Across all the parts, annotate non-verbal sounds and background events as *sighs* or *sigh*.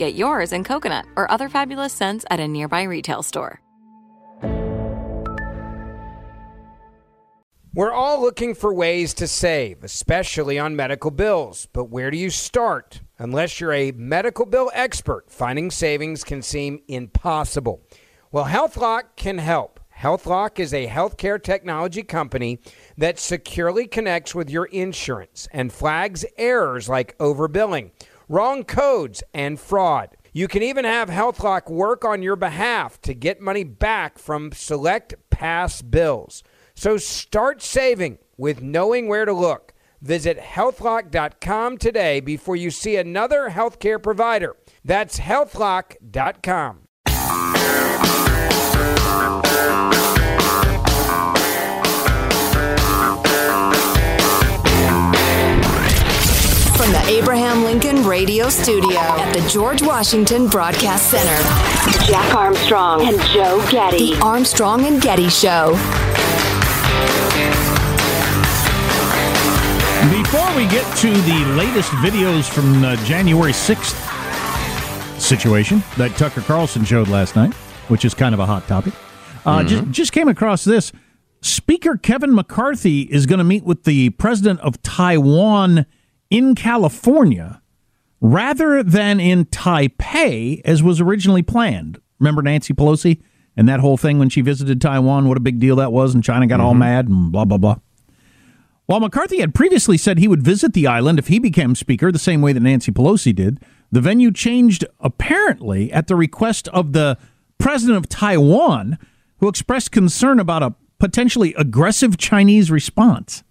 Get yours in coconut or other fabulous scents at a nearby retail store. We're all looking for ways to save, especially on medical bills. But where do you start? Unless you're a medical bill expert, finding savings can seem impossible. Well, HealthLock can help. HealthLock is a healthcare technology company that securely connects with your insurance and flags errors like overbilling, wrong codes, and fraud. You can even have HealthLock work on your behalf to get money back from select past bills. So start saving with knowing where to look. Visit healthlock.com today before you see another healthcare provider. That's healthlock.com. Abraham Lincoln Radio Studio at the George Washington Broadcast Center, Jack Armstrong and Joe Getty. The Armstrong and Getty Show. Before we get to the latest videos from the January 6th situation that Tucker Carlson showed last night, which is kind of a hot topic, uh, Mm-hmm. just, just came across this. Speaker Kevin McCarthy is going to meet with the president of Taiwan in California rather than in Taipei, as was originally planned. Remember Nancy Pelosi and that whole thing when she visited Taiwan? What a big deal that was, and China got all mm-hmm. mad and blah, blah, blah. While McCarthy had previously said he would visit the island if he became Speaker, the same way that Nancy Pelosi did, the venue changed apparently at the request of the president of Taiwan, who expressed concern about a potentially aggressive Chinese response.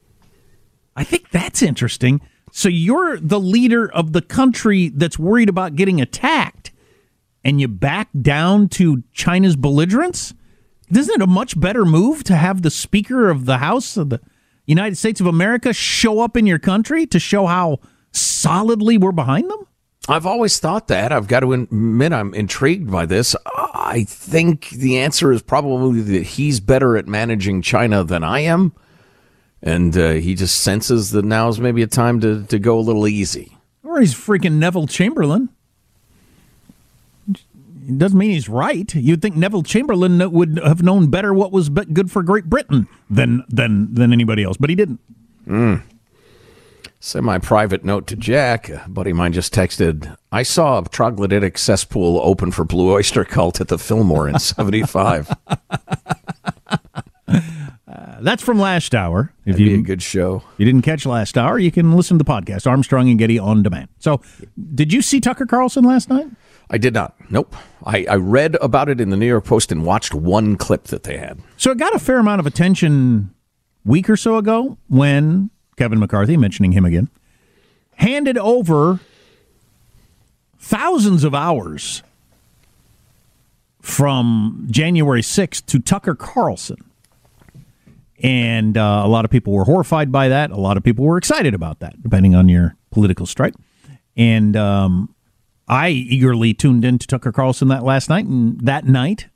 I think that's interesting. So you're the leader of the country that's worried about getting attacked, and you back down to China's belligerence? Isn't it a much better move to have the Speaker of the House of the United States of America show up in your country to show how solidly we're behind them? I've always thought that. I've got to admit, I'm intrigued by this. I think the answer is probably that he's better at managing China than I am. And uh, he just senses that now's maybe a time to, to go a little easy. Or he's freaking Neville Chamberlain. It doesn't mean he's right. You'd think Neville Chamberlain would have known better what was good for Great Britain than than than anybody else, but he didn't. Mm. Semi private note to Jack. A buddy of mine just texted I saw a troglodytic cesspool open for Blue Oyster Cult at the Fillmore in *laughs* 75. *laughs* That's from last hour. If That'd you be a good show. you didn't catch last hour, you can listen to the podcast Armstrong and Getty on demand. So, did you see Tucker Carlson last night? I did not. Nope. I, I read about it in the New York Post and watched one clip that they had. So it got a fair amount of attention week or so ago when Kevin McCarthy, mentioning him again, handed over thousands of hours from January 6th to Tucker Carlson. And uh, a lot of people were horrified by that. A lot of people were excited about that, depending on your political stripe. And um, I eagerly tuned in to Tucker Carlson that last night and that night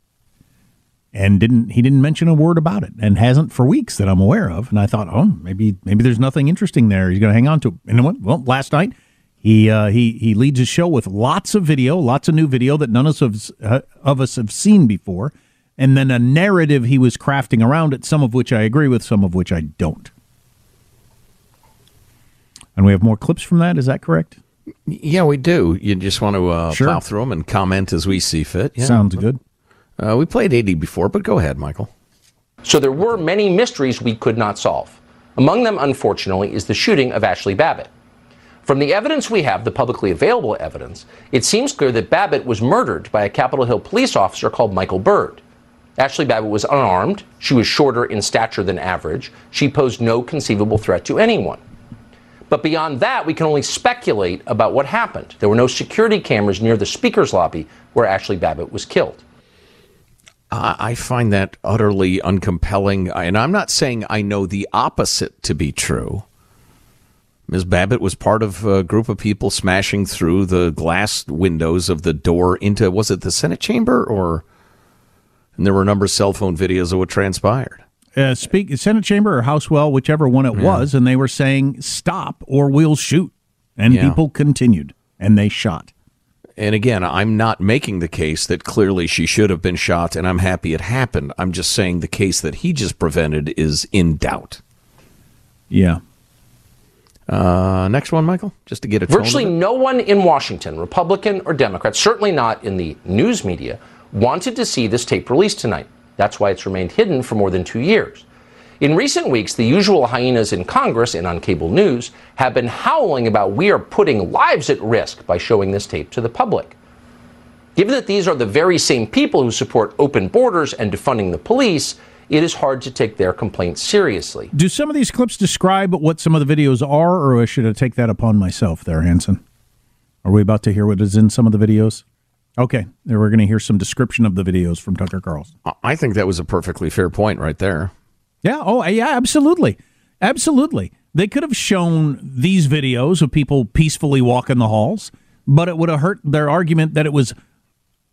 and didn't he didn't mention a word about it and hasn't for weeks that I'm aware of. And I thought, oh, maybe maybe there's nothing interesting there. He's going to hang on to. It. And what? Well, last night he uh, he he leads his show with lots of video, lots of new video that none of us uh, of us have seen before, and then a narrative he was crafting around it. Some of which I agree with, some of which I don't. And we have more clips from that. Is that correct? Yeah, we do. You just want to uh, Sure. plow through them and comment as we see fit. Yeah. Sounds good. Uh, we played 80 before, but go ahead, Michael. So there were many mysteries we could not solve. Among them, unfortunately, is the shooting of Ashli Babbitt. From the evidence we have, the publicly available evidence, it seems clear that Babbitt was murdered by a Capitol Hill police officer called Michael Byrd. Ashli Babbitt was unarmed. She was shorter in stature than average. She posed no conceivable threat to anyone. But beyond that, we can only speculate about what happened. There were no security cameras near the speaker's lobby where Ashli Babbitt was killed. I find that utterly uncompelling, and I'm not saying I know the opposite to be true. Ms. Babbitt was part of a group of people smashing through the glass windows of the door into, was it the Senate chamber? Or, and there were a number of cell phone videos of what transpired. Uh, speak Senate chamber or House well, whichever one it was, and they were saying stop or we'll shoot, and Yeah. people continued and they shot. And again, I'm not making the case that clearly she should have been shot, and I'm happy it happened. I'm just saying the case that he just prevented is in doubt. Yeah. Uh, next one, Michael, just to get a tone of Virtually it. no one in Washington, Republican or Democrat, certainly not in the news media, wanted to see this tape released tonight. That's why it's remained hidden for more than two years. In recent weeks, the usual hyenas in Congress and on cable news have been howling about we are putting lives at risk by showing this tape to the public. Given that these are the very same people who support open borders and defunding the police, it is hard to take their complaints seriously. Do some of these clips describe what some of the videos are, or should I take that upon myself there, Hanson? Are we about to hear what is in some of the videos? Okay, we're going to hear some description of the videos from Tucker Carlson. I think that was a perfectly fair point right there. Yeah. Oh, yeah. Absolutely. Absolutely. They could have shown these videos of people peacefully walking the halls, but it would have hurt their argument that it was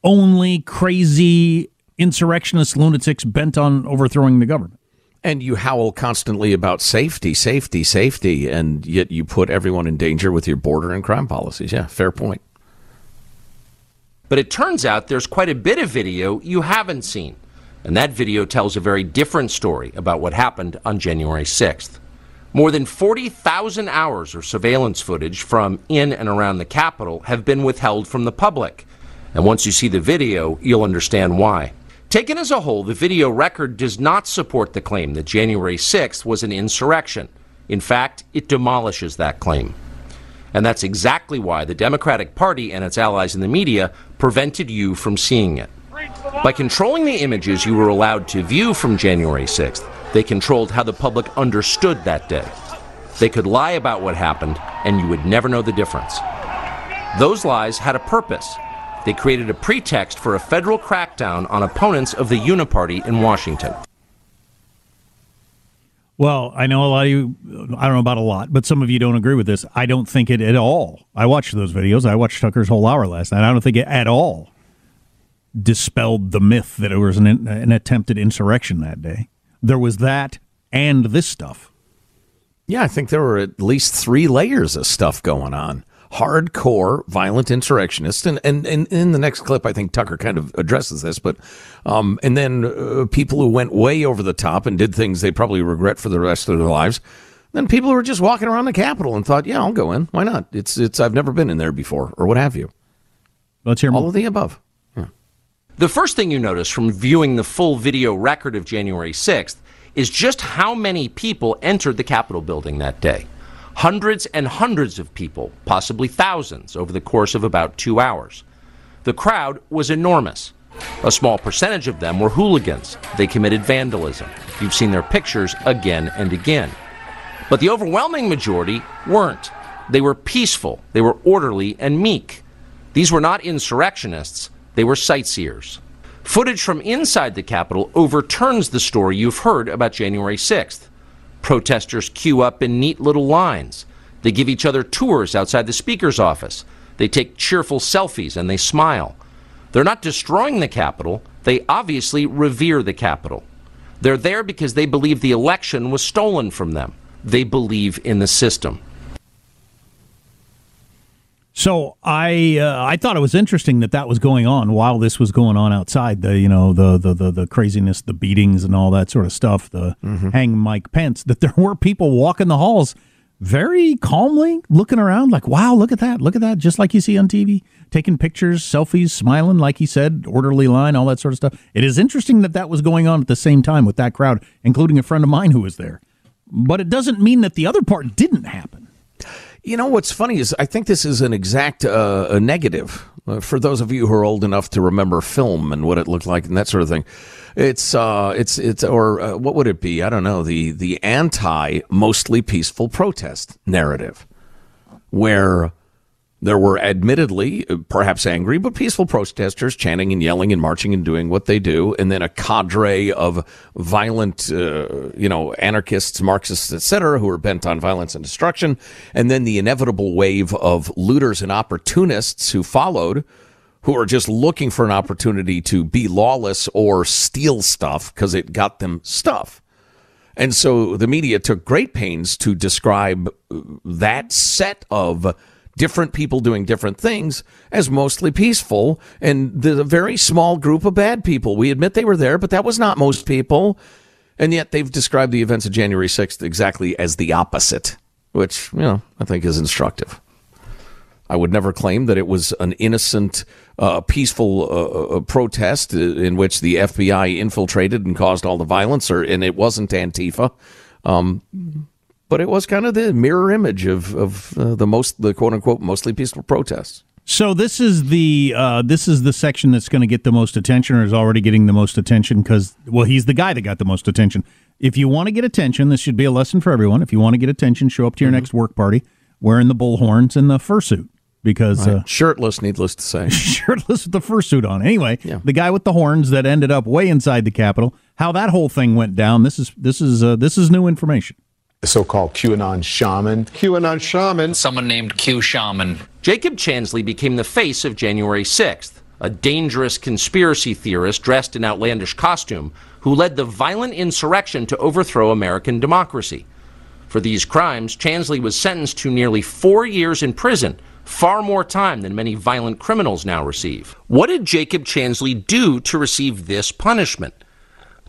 only crazy insurrectionist lunatics bent on overthrowing the government. And you howl constantly about safety, safety, safety, and yet you put everyone in danger with your border and crime policies. Yeah, fair point. But it turns out there's quite a bit of video you haven't seen. And that video tells a very different story about what happened on January 6th. More than 40,000 hours of surveillance footage from in and around the Capitol have been withheld from the public. And once you see the video, you'll understand why. Taken as a whole, the video record does not support the claim that January 6th was an insurrection. In fact, it demolishes that claim. And that's exactly why the Democratic Party and its allies in the media prevented you from seeing it. By controlling the images you were allowed to view from January 6th, they controlled how the public understood that day. They could lie about what happened, and you would never know the difference. Those lies had a purpose. They created a pretext for a federal crackdown on opponents of the Uniparty in Washington. Well, I know a lot of you, I don't know about a lot, but some of you don't agree with this. I don't think it at all. I watched those videos. I watched Tucker's whole hour last night. I don't think it at all dispelled the myth that it was an, an attempted insurrection that day. There was that and this stuff. Yeah, I think there were at least three layers of stuff going on. Hardcore violent insurrectionists, and, and, and in the next clip, I think Tucker kind of addresses this, but um, and then uh, people who went way over the top and did things they probably regret for the rest of their lives. Then people who were just walking around the Capitol and thought, "Yeah, I'll go in. Why not? It's it's I've never been in there before, or what have you." Let's hear All more. of the above. The first thing you notice from viewing the full video record of January 6th is just how many people entered the Capitol building that day. Hundreds and hundreds of people, possibly thousands, over the course of about two hours. The crowd was enormous. A small percentage of them were hooligans. They committed vandalism. You've seen their pictures again and again. But the overwhelming majority weren't. They were peaceful, they were orderly and meek. These were not insurrectionists, they were sightseers. Footage from inside the Capitol overturns the story you've heard about January 6th. Protesters queue up in neat little lines. They give each other tours outside the Speaker's office. They take cheerful selfies and they smile. They're not destroying the Capitol, they obviously revere the Capitol. They're there because they believe the election was stolen from them. They believe in the system. So I uh, I thought it was interesting that that was going on while this was going on outside. The you know the the the, the craziness, the beatings, and all that sort of stuff. The Mm-hmm. hang Mike Pence. That *laughs* there were people walking the halls very calmly, looking around like, wow, look at that, look at that, just like you see on TV, taking pictures, selfies, smiling, like he said, orderly line, all that sort of stuff. It is interesting that that was going on at the same time with that crowd, including a friend of mine who was there. But it doesn't mean that the other part didn't happen. You know what's funny is I think this is an exact uh, a negative uh, for those of you who are old enough to remember film and what it looked like and that sort of thing. It's uh, it's it's or uh, what would it be? I don't know the the anti mostly peaceful protest narrative, where there were admittedly uh, perhaps angry but peaceful protesters chanting and yelling and marching and doing what they do, and then a cadre of violent, uh, you know, anarchists, Marxists, etc., who are bent on violence and destruction, and then the inevitable wave of looters and opportunists who followed. Who are just looking for an opportunity to be lawless or steal stuff because it got them stuff. And so the media took great pains to describe uh, that set of different people doing different things as mostly peaceful and the very small group of bad people. We admit they were there, but that was not most people. And yet they've described the events of January 6th exactly as the opposite, which, you know, I think is instructive. I would never claim that it was an innocent, uh, peaceful uh, uh, protest in which the FBI infiltrated and caused all the violence, or and it wasn't Antifa. Um, but it was kind of the mirror image of of uh, the most the quote unquote mostly peaceful protests. So this is the uh, this is the section that's going to get the most attention, or is already getting the most attention because well, he's the guy that got the most attention. If you want to get attention, this should be a lesson for everyone. If you want to get attention, show up to your next work party wearing the bullhorns and the fursuit because uh, Shirtless, needless to say. *laughs* shirtless with the fursuit on. Anyway, the guy with the horns that ended up way inside the Capitol. How that whole thing went down. This is this is uh, this is new information. The so-called QAnon shaman. QAnon shaman. Someone named Q Shaman. Jacob Chansley became the face of January 6th, a dangerous conspiracy theorist dressed in outlandish costume who led the violent insurrection to overthrow American democracy. For these crimes, Chansley was sentenced to nearly four years in prison, far more time than many violent criminals now receive. What did Jacob Chansley do to receive this punishment?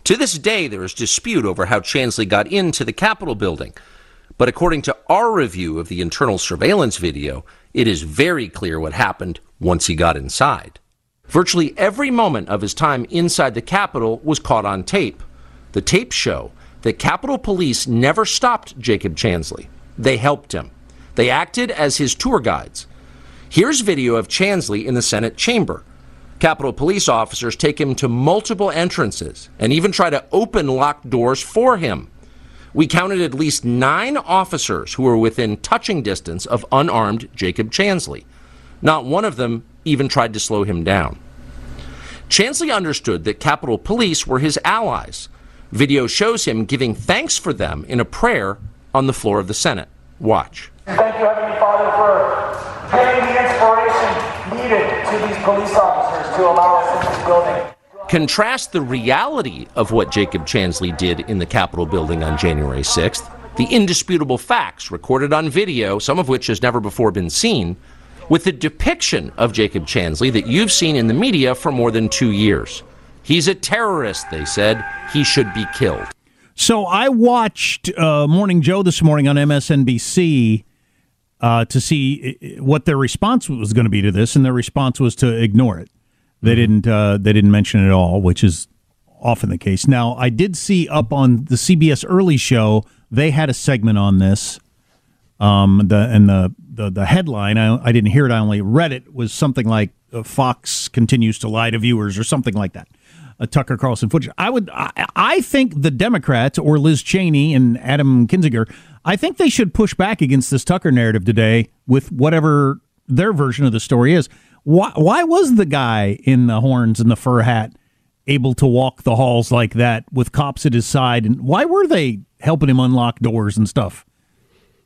To this day, there is dispute over how Chansley got into the Capitol building. But according to our review of the internal surveillance video, it is very clear what happened once he got inside. Virtually every moment of his time inside the Capitol was caught on tape. The tapes show that Capitol Police never stopped Jacob Chansley. They helped him. They acted as his tour guides. Here's video of Chansley in the Senate chamber. Capitol Police officers take him to multiple entrances and even try to open locked doors for him. We counted at least nine officers who were within touching distance of unarmed Jacob Chansley. Not one of them even tried to slow him down. Chansley understood that Capitol Police were his allies. Video shows him giving thanks for them in a prayer on the floor of the Senate. Watch. Thank you, Heavenly Father, for giving the inspiration needed to these police officers to allow us in this building. Contrast the reality of what Jacob Chansley did in the Capitol building on January 6th, the indisputable facts recorded on video, some of which has never before been seen, with the depiction of Jacob Chansley that you've seen in the media for more than two years. He's a terrorist, they said. He should be killed. So I watched uh, Morning Joe this morning on MSNBC uh, to see uh, what their response was going to be to this, and their response was to ignore it. They didn't. Uh, they didn't mention it at all, which is often the case. Now, I did see up on the CBS Early Show they had a segment on this. Um, the and the the, the headline I, I didn't hear it. I only read it was something like uh, Fox continues to lie to viewers or something like that. A Tucker Carlson footage. I would. I, I think the Democrats or Liz Cheney and Adam Kinzinger. I think they should push back against this Tucker narrative today with whatever their version of the story is. Why, why was the guy in the horns and the fur hat able to walk the halls like that with cops at his side? And why were they helping him unlock doors and stuff?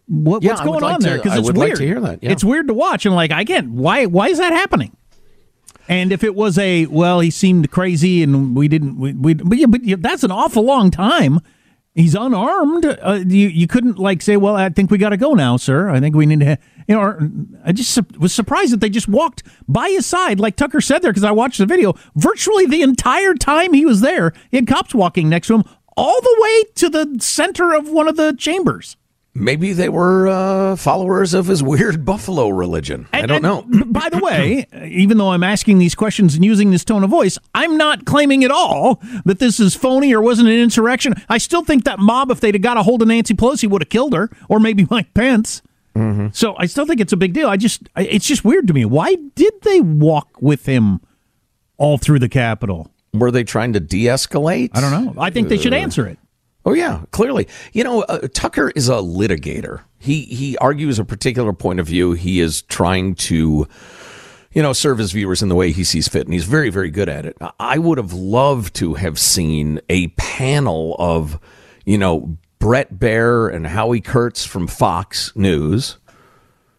what, Yeah, what's going like on there because it's weird. like to hear that, yeah. It's weird to watch and like I get why why is that happening? And if it was a well, he seemed crazy and we didn't we, we but, yeah, but yeah, that's an awful long time. He's unarmed. Uh, you you couldn't like say, well, I think we got to go now, sir. I think we need to. You know, or, I just su- was surprised that they just walked by his side, like Tucker said there, because I watched the video. Virtually the entire time he was there, he had cops walking next to him, all the way to the center of one of the chambers. Maybe they were uh, followers of his *laughs* weird buffalo religion. I don't know. By the way, *clears throat* even though I'm asking these questions and using this tone of voice, I'm not claiming at all that this is phony or wasn't an insurrection. I still think that mob, if they'd have got a hold of Nancy Pelosi, would have killed her, or maybe *laughs* Mike Pence. So I still think it's a big deal. I just, it's just weird to me. Why did they walk with him all through the Capitol? Were they trying to de-escalate? I don't know. I think they should answer it. Oh yeah, clearly. You know, uh, Tucker is a litigator. He he argues a particular point of view. He is trying to you know, serve his viewers in the way he sees fit, and he's very, very good at it. I would have loved to have seen a panel of, you know, Bret Baier and Howie Kurtz from Fox News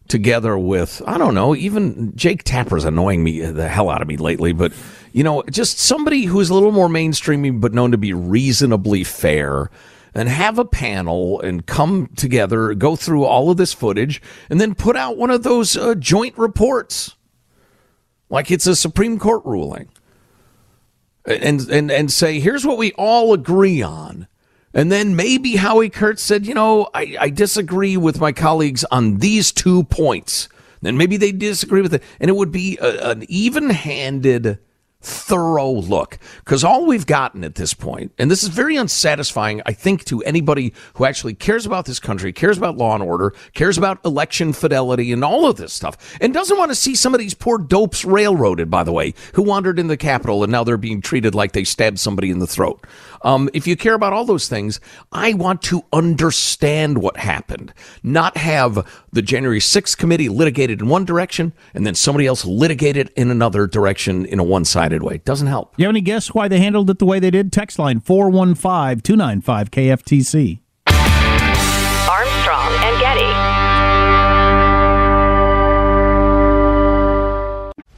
together with I don't know, even Jake Tapper's annoying me the hell out of me lately, but you know, just somebody who's a little more mainstreaming but known to be reasonably fair and have a panel and come together, go through all of this footage and then put out one of those uh, joint reports like it's a Supreme Court ruling. And and and say here's what we all agree on. And then maybe Howie Kurtz said, you know, I, I disagree with my colleagues on these two points. Then maybe they disagree with it. And it would be a, an even handed, thorough look. Because all we've gotten at this point, and this is very unsatisfying, I think, to anybody who actually cares about this country, cares about law and order, cares about election fidelity, and all of this stuff, and doesn't want to see some of these poor dopes railroaded, by the way, who wandered in the Capitol and now they're being treated like they stabbed somebody in the throat. Um, if you care about all those things, I want to understand what happened, not have the January 6th committee litigated in one direction and then somebody else litigated in another direction in a one sided way. Doesn't help. You have any guess why they handled it the way they did? Text line 415 295 KFTC. Armstrong and Getty.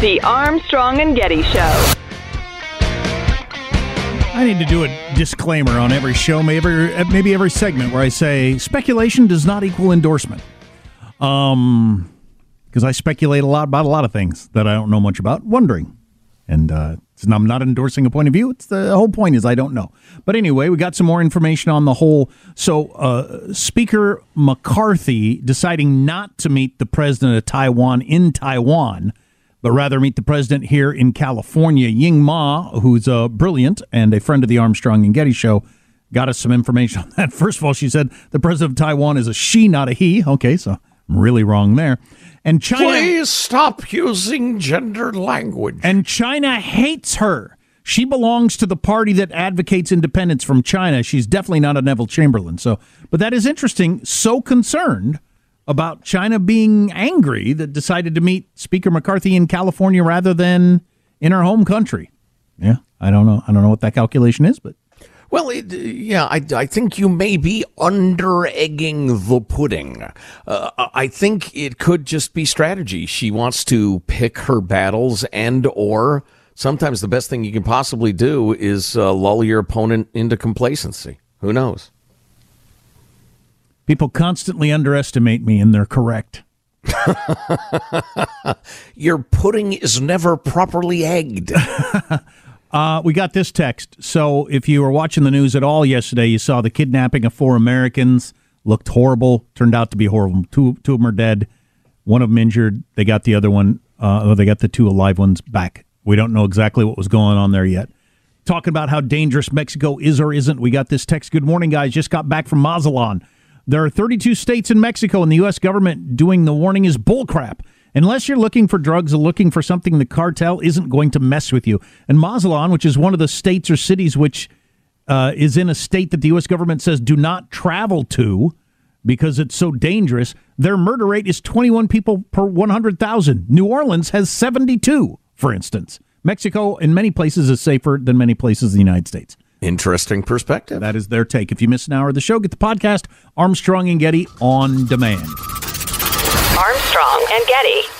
The Armstrong and Getty Show. I need to do a disclaimer on every show, maybe maybe every segment where I say speculation does not equal endorsement. Um, because I speculate a lot about a lot of things that I don't know much about, wondering, and uh, I'm not endorsing a point of view. It's the whole point is I don't know. But anyway, we got some more information on the whole. So, uh, Speaker McCarthy deciding not to meet the president of Taiwan in Taiwan but rather meet the president here in California. Ying Ma, who's uh, brilliant and a friend of the Armstrong and Getty show, got us some information on that. *laughs* First of all, she said the president of Taiwan is a she, not a he. Okay, so I'm really wrong there. And China. Please stop using gender language. And China hates her. She belongs to the party that advocates independence from China. She's definitely not a Neville Chamberlain. So, but that is interesting. So concerned about China being angry that decided to meet Speaker McCarthy in California rather than in her home country. Yeah, I don't know. I don't know what that calculation is, but well, it, yeah, I, I think you may be under egging the pudding. Uh, I think it could just be strategy. She wants to pick her battles, and or sometimes the best thing you can possibly do is uh, lull your opponent into complacency. Who knows? People constantly underestimate me, and they're correct. *laughs* Your pudding is never properly egged. *laughs* uh, we got this text. So, if you were watching the news at all yesterday, you saw the kidnapping of four Americans. Looked horrible. Turned out to be horrible. Two, two of them are dead. One of them injured. They got the other one. Uh, they got the two alive ones back. We don't know exactly what was going on there yet. Talking about how dangerous Mexico is or isn't. We got this text. Good morning, guys. Just got back from Mazatlan. There are 32 states in Mexico, and the U.S. government doing the warning is bullcrap. Unless you're looking for drugs or looking for something the cartel isn't going to mess with you. And Mazatlan, which is one of the states or cities which uh, is in a state that the U.S. government says do not travel to because it's so dangerous, their murder rate is 21 people per 100,000. New Orleans has 72, for instance. Mexico, in many places, is safer than many places in the United States. Interesting perspective. That is their take. If you miss an hour of the show, get the podcast Armstrong and Getty on demand. Armstrong and Getty.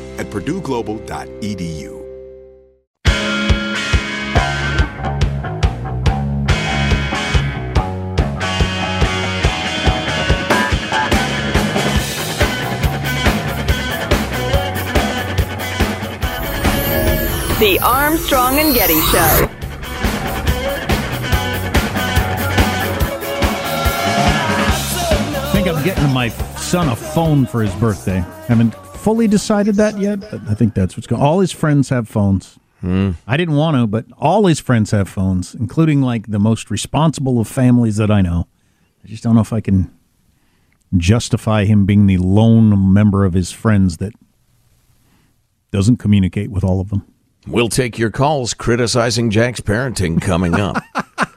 at purdueglobal.edu. The Armstrong and Getty Show. I think I'm getting my son a phone for his birthday. Haven't fully decided that yet, but I think that's what's going. All his friends have phones. Hmm. I didn't want to, but all his friends have phones, including like the most responsible of families that I know. I just don't know if I can justify him being the lone member of his friends that doesn't communicate with all of them. We'll take your calls criticizing Jack's parenting coming up. *laughs*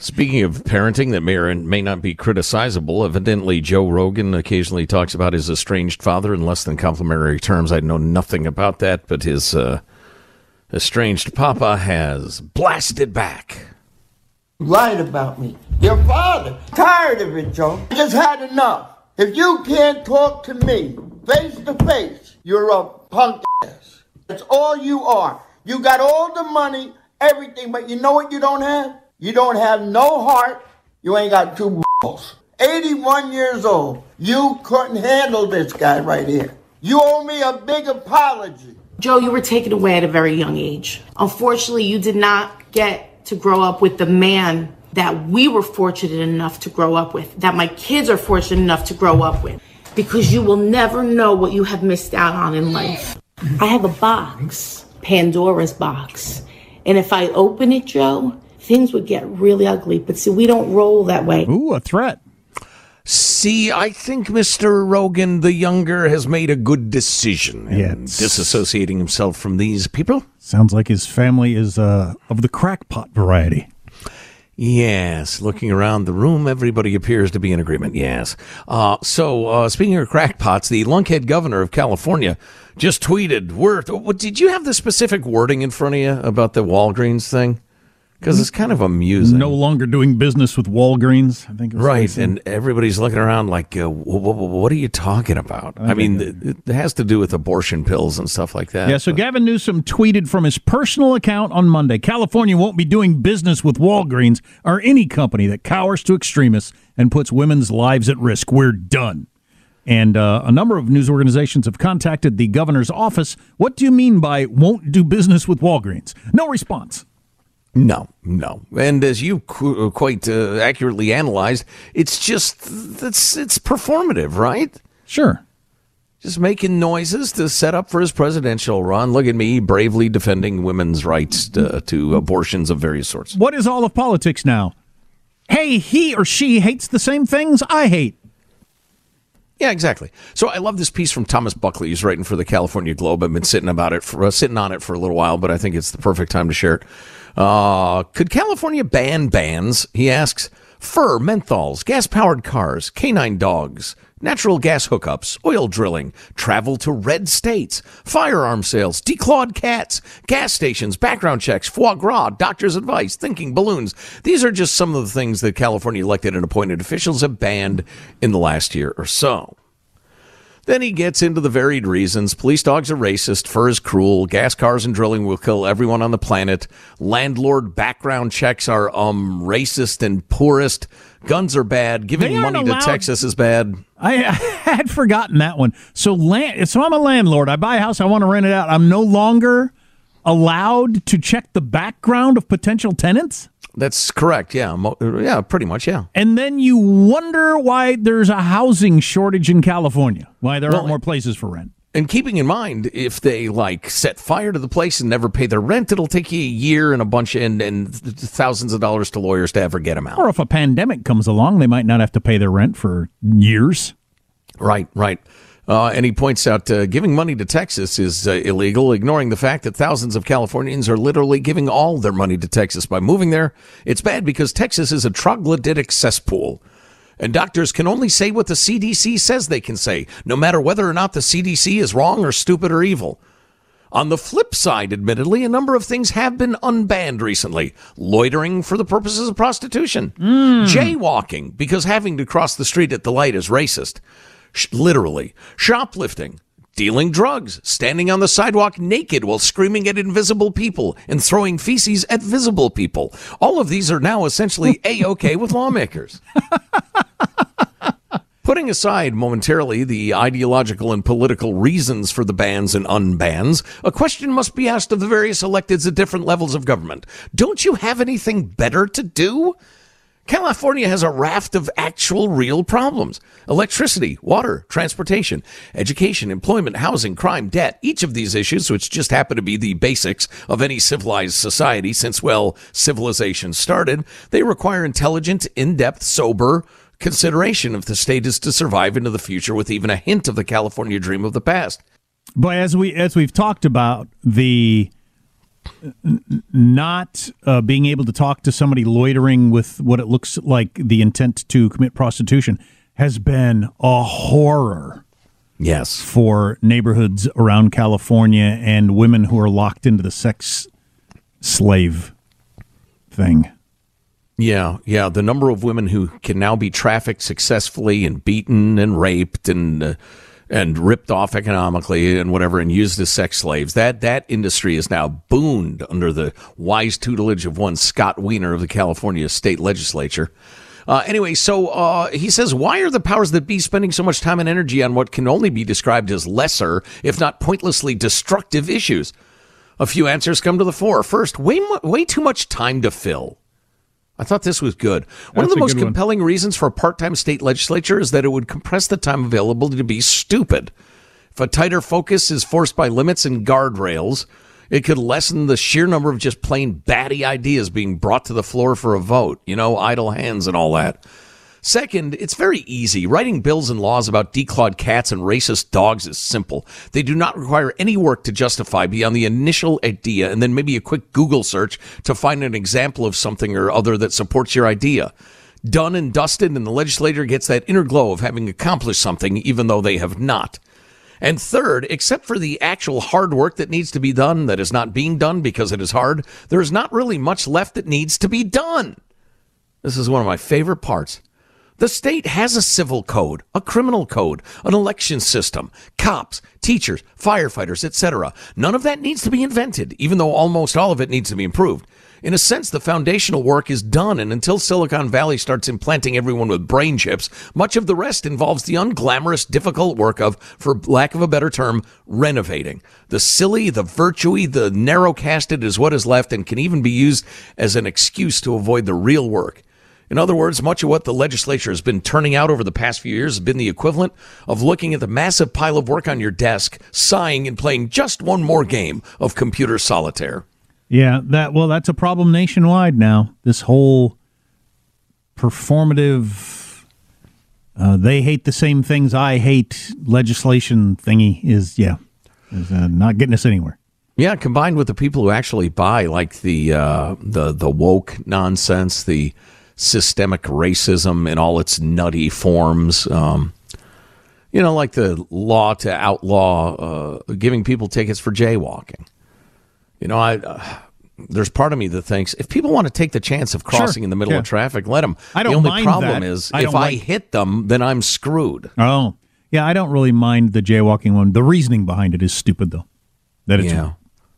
Speaking of parenting that may or may not be criticizable, evidently Joe Rogan occasionally talks about his estranged father in less than complimentary terms. I know nothing about that, but his uh, estranged papa has blasted back. Lied about me. Your father. Tired of it, Joe. Just had enough. If you can't talk to me face to face, you're a punk ass. That's all you are. You got all the money, everything, but you know what you don't have? You don't have no heart. You ain't got two balls. 81 years old. You couldn't handle this guy right here. You owe me a big apology. Joe, you were taken away at a very young age. Unfortunately, you did not get to grow up with the man that we were fortunate enough to grow up with, that my kids are fortunate enough to grow up with, because you will never know what you have missed out on in life. I have a box, Pandora's box. And if I open it, Joe, things would get really ugly. But see, we don't roll that way. Ooh, a threat. See, I think Mr. Rogan the Younger has made a good decision in Yeah, disassociating himself from these people. Sounds like his family is uh, of the crackpot variety. Yes, looking around the room, everybody appears to be in agreement. Yes. Uh, so, uh, speaking of crackpots, the lunkhead governor of California just tweeted. Word, did you have the specific wording in front of you about the Walgreens thing? Because it's kind of amusing. No longer doing business with Walgreens. I think it was Right, and everybody's looking around like, uh, what are you talking about? I, mean, it, it has to do with abortion pills and stuff like that. Yeah, so Gavin Newsom tweeted from his personal account on Monday California won't be doing business with Walgreens or any company that cowers to extremists and puts women's lives at risk. We're done. And uh, a number of news organizations have contacted the governor's office. What do you mean by won't do business with Walgreens? No response. No, no. And as you qu- quite uh, accurately analyzed, it's just it's it's performative, right? Sure. Just making noises to set up for his presidential run. Look at me bravely defending women's rights to, to abortions of various sorts. What is all of politics now? Hey, he or she hates the same things I hate. Yeah, exactly. So I love this piece from Thomas Buckley. He's writing for the California Globe. I've been sitting about it for uh, sitting on it for a little while, but I think it's the perfect time to share it. Uh, could California ban bans? He asks. Fur, menthols, gas-powered cars, canine dogs, natural gas hookups, oil drilling, travel to red states, firearm sales, declawed cats, gas stations, background checks, foie gras, doctor's advice, thinking balloons. These are just some of the things that California elected and appointed officials have banned in the last year or so. Then he gets into the varied reasons. Police dogs are racist, fur is cruel, gas cars and drilling will kill everyone on the planet, landlord background checks are um racist and poorest, guns are bad, giving money allowed- to Texas is bad. I, *laughs* I had forgotten that one. So land. So I'm a landlord. I buy a house. I want to rent it out. I'm no longer allowed to check the background of potential tenants. That's correct. Yeah, mo- yeah, pretty much. Yeah. And then you wonder why there's a housing shortage in California. Why there Well, aren't more places for rent. And keeping in mind, if they like set fire to the place and never pay their rent, it'll take you a year and a bunch of, and, and thousands of dollars to lawyers to ever get them out. Or if a pandemic comes along, they might not have to pay their rent for years. Right, right. Uh, and he points out uh, giving money to Texas is uh, illegal, ignoring the fact that thousands of Californians are literally giving all their money to Texas by moving there. It's bad because Texas is a troglodytic cesspool. And doctors can only say what the CDC says they can say, no matter whether or not the CDC is wrong or stupid or evil. On the flip side, admittedly, a number of things have been unbanned recently. Loitering for the purposes of prostitution. Jaywalking, because having to cross the street at the light is racist. Sh- literally. Shoplifting. Dealing drugs. Standing on the sidewalk naked while screaming at invisible people and throwing feces at visible people. All of these are now essentially *laughs* A-OK with lawmakers. Putting aside momentarily the ideological and political reasons for the bans and unbans, a question must be asked of the various electeds at different levels of government. Don't you have anything better to do? California has a raft of actual real problems electricity, water, transportation, education, employment, housing, crime, debt. Each of these issues, which just happen to be the basics of any civilized society since, well, civilization started, they require intelligent, in depth, sober, consideration if the state is to survive into the future with even a hint of the California dream of the past. But as we as we've talked about the not uh, being able to talk to somebody loitering with what it looks like the intent to commit prostitution has been a horror. Yes. For neighborhoods around California and women who are locked into the sex slave thing. Yeah, yeah. The number of women who can now be trafficked successfully and beaten and raped and uh, and ripped off economically and whatever and used as sex slaves. That that industry is now booned under the wise tutelage of one Scott Wiener of the California state legislature. Uh, anyway, so uh, he says, why are the powers that be spending so much time and energy on what can only be described as lesser, if not pointlessly destructive issues? A few answers come to the fore. First, way, way too much time to fill. I thought this was good. One That's of the most good one. compelling reasons for a part time state legislature is that it would compress the time available to be stupid. If a tighter focus is forced by limits and guardrails, it could lessen the sheer number of just plain batty ideas being brought to the floor for a vote, you know, idle hands and all that. Second, it's very easy. Writing bills and laws about declawed cats and racist dogs is simple. They do not require any work to justify beyond the initial idea and then maybe a quick Google search to find an example of something or other that supports your idea. Done and dusted, and the legislator gets that inner glow of having accomplished something even though they have not. And third, except for the actual hard work that needs to be done that is not being done because it is hard, there is not really much left that needs to be done. This is one of my favorite parts. The state has a civil code, a criminal code, an election system, cops, teachers, firefighters, etc. None of that needs to be invented, even though almost all of it needs to be improved. In a sense, the foundational work is done, and until Silicon Valley starts implanting everyone with brain chips, much of the rest involves the unglamorous, difficult work of, for lack of a better term, renovating. The silly, the virtue, the narrow casted is what is left and can even be used as an excuse to avoid the real work. In other words, much of what the legislature has been turning out over the past few years has been the equivalent of looking at the massive pile of work on your desk, sighing, and playing just one more game of computer solitaire. Yeah, that well, that's a problem nationwide now. This whole performative, uh, they hate the same things I hate legislation thingy is yeah, is uh, not getting us anywhere. Yeah, combined with the people who actually buy like the uh, the the woke nonsense, the systemic racism in all its nutty forms. Um, you know, like the law to outlaw uh, giving people tickets for jaywalking. You know, I uh, there's part of me that thinks if people want to take the chance of crossing Sure, in the middle yeah. of traffic, let them. I don't the only mind problem that. is I if don't I hit them, then I'm screwed. Oh, yeah, I don't really mind the jaywalking one. The reasoning behind it is stupid, though. That it's Yeah.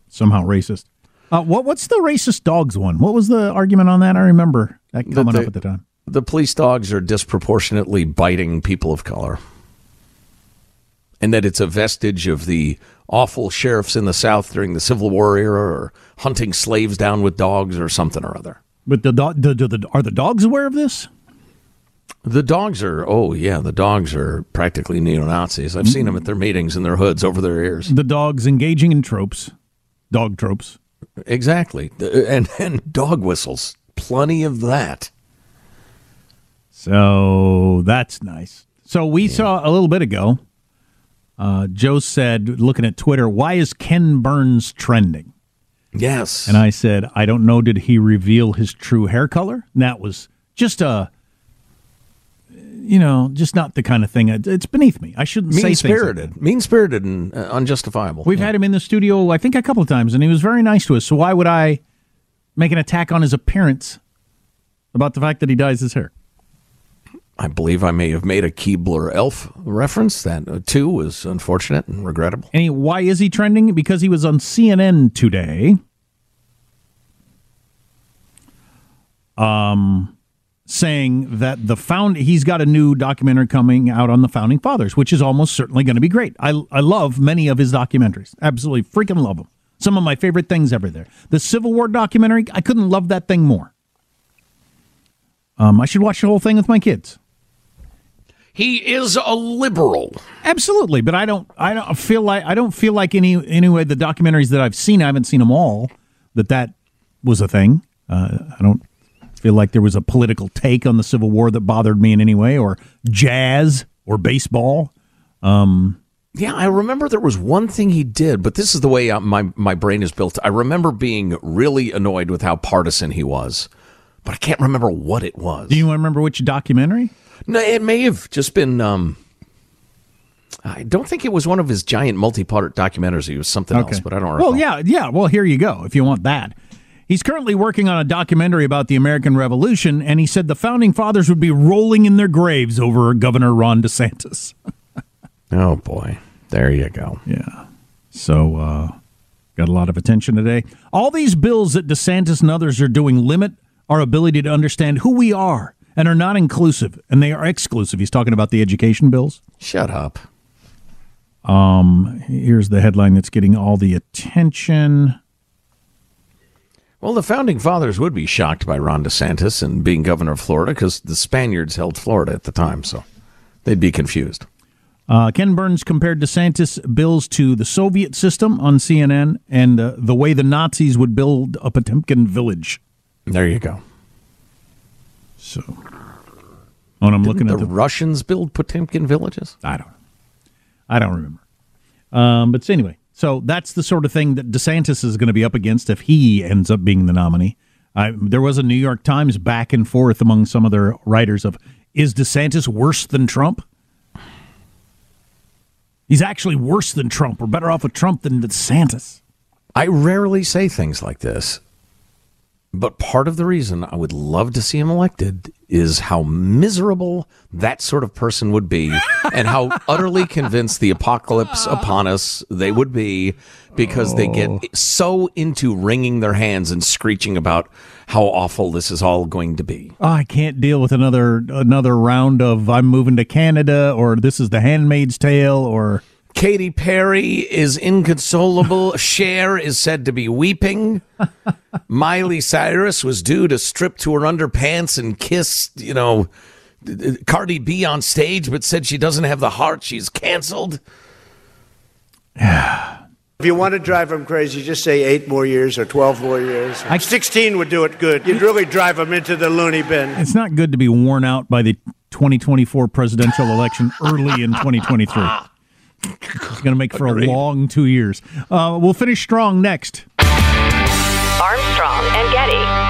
somehow racist. Uh, what what's the racist dogs one? What was the argument on that? I remember that coming the- up at the time. The police dogs are disproportionately biting people of color. And that it's a vestige of the awful sheriffs in the South during the Civil War era or hunting slaves down with dogs or something or other. But the, do- the, the, the are the dogs aware of this? The dogs are, oh, yeah, the dogs are practically neo Nazis. I've seen them at their meetings in their hoods over their ears. The dogs engaging in tropes, dog tropes. Exactly. And, and dog whistles. Plenty of that. So that's nice. So we saw a little bit ago. Uh, Joe said, looking at Twitter, why is Ken Burns trending? Yes. And I said, I don't know. Did he reveal his true hair color? And that was just a, you know, just not the kind of thing. It's beneath me. I shouldn't say Mean like spirited. Mean spirited and uh, unjustifiable. We've had him in the studio, I think, a couple of times, and he was very nice to us. So why would I make an attack on his appearance about the fact that he dyes his hair? I believe I may have made a Keebler elf reference. That uh, too was unfortunate and regrettable. And he, why is he trending? Because he was on CNN today. Um, saying that the found he's got a new documentary coming out on the founding fathers, which is almost certainly going to be great. I I love many of his documentaries. Absolutely freaking love them. Some of my favorite things ever there. The Civil War documentary, I couldn't love that thing more. Um, I should watch the whole thing with my kids. He is a liberal. Absolutely, but I don't. I don't feel like I don't feel like any anyway. The documentaries that I've seen, I haven't seen them all. That that was a thing. Uh, I don't feel like there was a political take on the Civil War that bothered me in any way, or jazz or baseball. Um, Yeah, I remember there was one thing he did, but this is the way uh, my my brain is built. I remember being really annoyed with how partisan he was, but I can't remember what it was. do you remember which documentary? No, it may have just been. Um, I don't think it was one of his giant multi-part documentaries. It was something else, but I don't recall. Well, yeah, yeah. Well, here you go. If you want that, he's currently working on a documentary about the American Revolution, and he said the founding fathers would be rolling in their graves over Governor Ron DeSantis. *laughs* Oh boy, there you go. Yeah. So, uh, got a lot of attention today. All these bills that DeSantis and others are doing limit our ability to understand who we are and are not inclusive, and they are exclusive. He's talking about the education bills. Shut up. Um, here's the headline that's getting all the attention. Well, the founding fathers would be shocked by Ron DeSantis and being governor of Florida because the Spaniards held Florida at the time, so they'd be confused. Uh, Ken Burns compared DeSantis' bills to the Soviet system on CNN and uh, the way the Nazis would build a Potemkin village. There you go. So, when I'm Didn't looking the, at the Russians build Potemkin villages? I don't. I don't remember. Um, but anyway, so that's the sort of thing that DeSantis is going to be up against if he ends up being the nominee. I, there was a New York Times back and forth among some of their writers of is DeSantis worse than Trump? He's actually worse than Trump. We're better off with Trump than DeSantis. I rarely say things like this, but part of the reason I would love to see him elected is how miserable that sort of person would be and how utterly convinced the apocalypse *laughs* upon us they would be because they get oh. so into wringing their hands and screeching about how awful this is all going to be. Oh, I can't deal with another another round of I'm moving to Canada or this is the Handmaid's Tale or Katy Perry is inconsolable. *laughs* Cher is said to be weeping. *laughs* Miley Cyrus was due to strip to her underpants and kiss, you know, Cardi B on stage, but said she doesn't have the heart. She's canceled. *sighs* If you want to drive them crazy, just say eight more years or 12 more years. 16 would do it good. You'd really drive them into the loony bin. It's not good to be worn out by the 2024 presidential election early in 2023. It's going to make for a long two years. Uh, we'll finish strong next. Armstrong and Getty.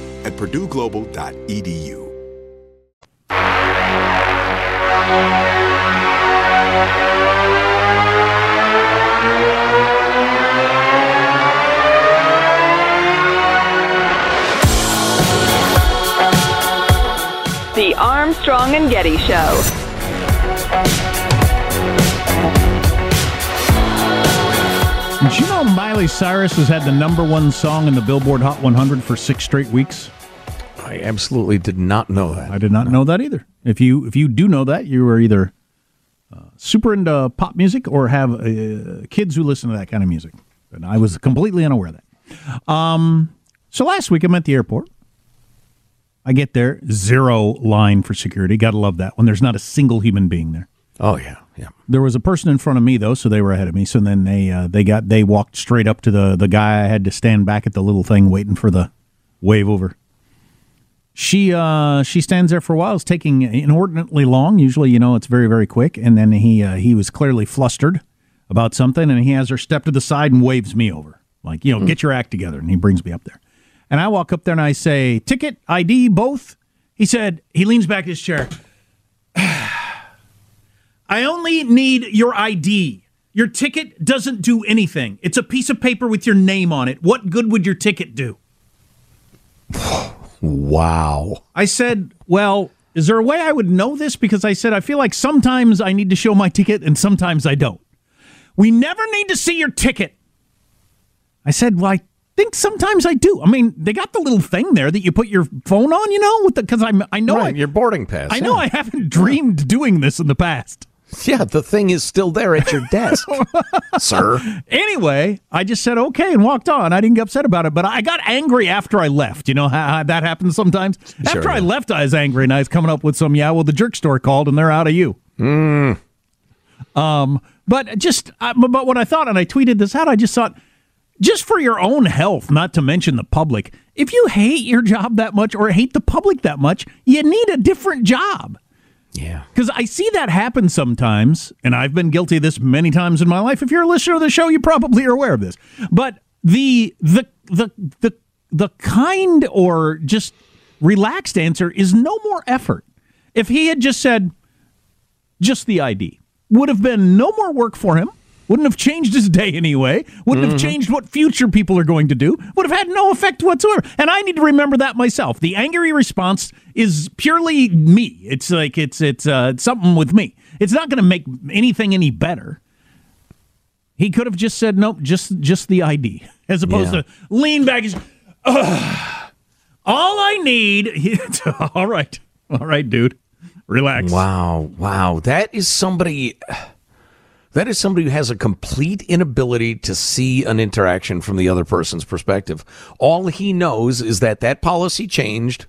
at purdueglobal.edu. The Armstrong and Getty Show. Miley Cyrus has had the number one song in the Billboard Hot 100 for six straight weeks? I absolutely did not know that. I did not know that either. If you if you do know that, you are either uh, super into pop music or have uh, kids who listen to that kind of music. And I was completely unaware of that. Um, so last week I'm at the airport. I get there, zero line for security. Got to love that when there's not a single human being there. Oh yeah, yeah. There was a person in front of me though, so they were ahead of me. So then they uh, they got they walked straight up to the the guy. I had to stand back at the little thing waiting for the wave over. She uh, she stands there for a while. It's taking inordinately long. Usually, you know, it's very very quick. And then he uh, he was clearly flustered about something, and he has her step to the side and waves me over, like you know, get your act together. And he brings me up there, and I walk up there and I say, "Ticket, ID, both." He said he leans back in his chair. *sighs* I only need your ID. Your ticket doesn't do anything. It's a piece of paper with your name on it. What good would your ticket do? *sighs* Wow. I said, Well, is there a way I would know this? Because I said, I feel like sometimes I need to show my ticket and sometimes I don't. We never need to see your ticket. I said, Well, I think sometimes I do. I mean, they got the little thing there that you put your phone on, you know, because I I know Right, I, your boarding pass. I know. I haven't *laughs* dreamed doing this in the past. *laughs* Yeah, the thing is still there at your desk, *laughs* sir. Anyway, I just said okay and walked on. I didn't get upset about it, but I got angry after I left. You know how, that happens sometimes. after I left, I was angry and I was coming up with some. Yeah, well, the jerk store called and they're out of you. Mm. Um, but just uh, but what I thought, and I tweeted this out. I just thought, just for your own health, not to mention the public. If you hate your job that much or hate the public that much, you need a different job. Yeah. Because I see that happen sometimes, and I've been guilty this many times in my life. If you're a listener of the show, you probably are aware of this. But the the the the the kind or just relaxed answer is no more effort. If he had just said just the ID, would have been no more work for him. Wouldn't have changed his day anyway. Wouldn't have Mhm. changed what future people are going to do. Would have had no effect whatsoever. And I need to remember that myself. The angry response is purely me. It's like it's it's uh, something with me. It's not going to make anything any better. He could have just said nope, just just the ID, *laughs* as opposed Yeah. to lean back. and- Ugh. all I need. *laughs* all right, all right, dude, relax. Wow, wow. That is somebody that is somebody who has a complete inability to see an interaction from the other person's perspective. All he knows is that that policy changed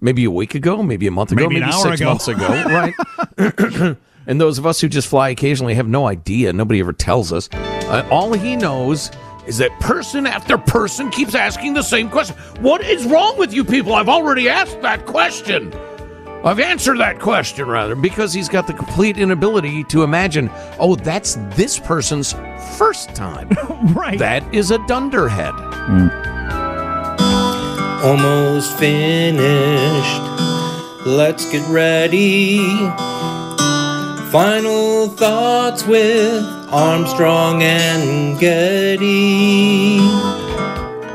maybe a week ago, maybe a month ago, Maybe maybe, six ago. months ago, *laughs* right? *clears throat* and those of us who just fly occasionally have no idea. Nobody ever tells us. Uh, all he knows is that person after person keeps asking the same question. What is wrong with you people? I've already asked that question. I've answered that question rather because he's got the complete inability to imagine, oh, that's this person's first time. *laughs* right. That is a dunderhead. Hmm. Almost finished. Let's get ready. Final thoughts with Armstrong and Getty.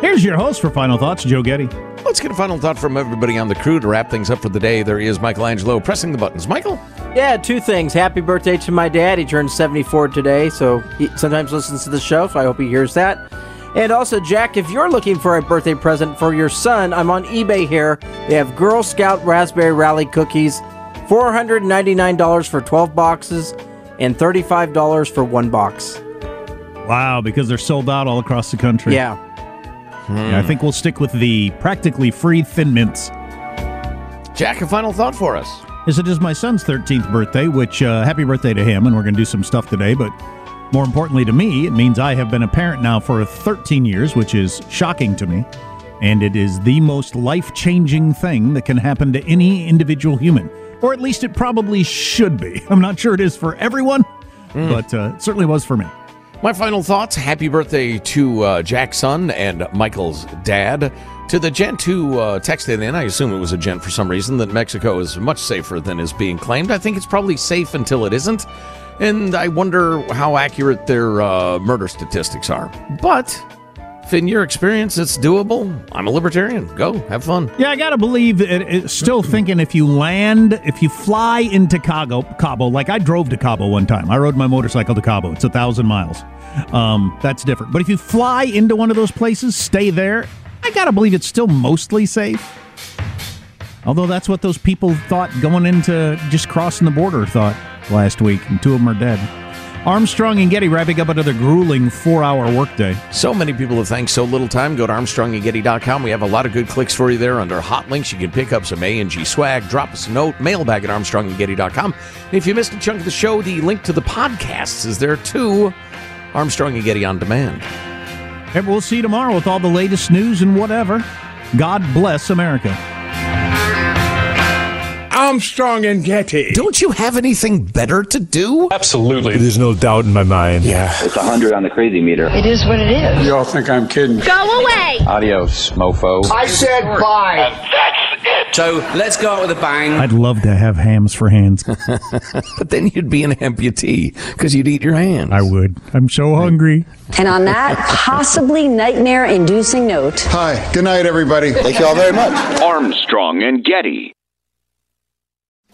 Here's your host for Final Thoughts, Joe Getty. Let's get a final thought from everybody on the crew to wrap things up for the day. There is Michelangelo pressing the buttons. Michael? Yeah, two things. Happy birthday to my dad. He turned 74 today, so he sometimes listens to the show, so I hope he hears that. And also, Jack, if you're looking for a birthday present for your son, I'm on eBay here. They have Girl Scout Raspberry Rally cookies, $499 for 12 boxes, and $35 for one box. Wow, because they're sold out all across the country. Yeah. Yeah, I think we'll stick with the practically free Thin Mints. Jack, a final thought for us. Yes, it is my son's 13th birthday, which, uh, happy birthday to him, and we're going to do some stuff today. But more importantly to me, it means I have been a parent now for 13 years, which is shocking to me. And it is the most life changing thing that can happen to any individual human. Or at least it probably should be. *laughs* I'm not sure it is for everyone, but uh, it certainly was for me. My final thoughts happy birthday to uh, Jack's son and Michael's dad. To the gent who uh, texted in, I assume it was a gent for some reason, that Mexico is much safer than is being claimed. I think it's probably safe until it isn't. And I wonder how accurate their uh, murder statistics are. But in your experience it's doable, I'm a libertarian. Go, have fun. Yeah, I gotta believe it, it's still thinking if you land, if you fly into Cabo, Cabo, like I drove to Cabo one time. I rode my motorcycle to Cabo. It's a thousand miles. Um, that's different. But if you fly into one of those places, stay there. I gotta believe it's still mostly safe. Although that's what those people thought going into just crossing the border thought last week, and two of them are dead. Armstrong and Getty wrapping up another grueling four-hour workday. So many people have thanked so little time. Go to ArmstrongandGetty.com. We have a lot of good clicks for you there under hot links. You can pick up some A and G swag. Drop us a note. Mailbag at ArmstrongandGetty.com. And if you missed a chunk of the show, the link to the podcasts is there too. Armstrong and Getty on demand. And we'll see you tomorrow with all the latest news and whatever. God bless America. Armstrong and Getty. Don't you have anything better to do? Absolutely. There's no doubt in my mind. Yeah. It's 100 on the crazy meter. It is what it is. You all think I'm kidding. Go away. Adios, mofo. I said bye. And that's it. So let's go out with a bang. I'd love to have hams for hands. *laughs* but then you'd be an amputee because you'd eat your hands. I would. I'm so hungry. And on that possibly nightmare inducing note. Hi. Good night, everybody. Thank you all very much. Armstrong and Getty.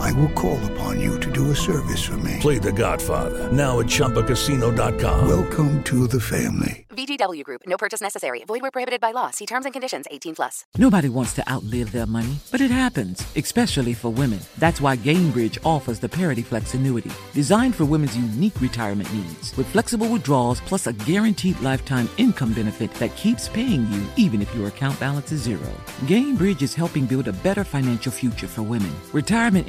I will call upon you to do a service for me. Play The Godfather now at ChumbaCasino.com. Welcome to the family. VGW Group. No purchase necessary. Void where prohibited by law. See terms and conditions. 18 plus. Nobody wants to outlive their money, but it happens, especially for women. That's why Gainbridge offers the Parity Flex annuity, designed for women's unique retirement needs, with flexible withdrawals plus a guaranteed lifetime income benefit that keeps paying you even if your account balance is zero. Gainbridge is helping build a better financial future for women. Retirement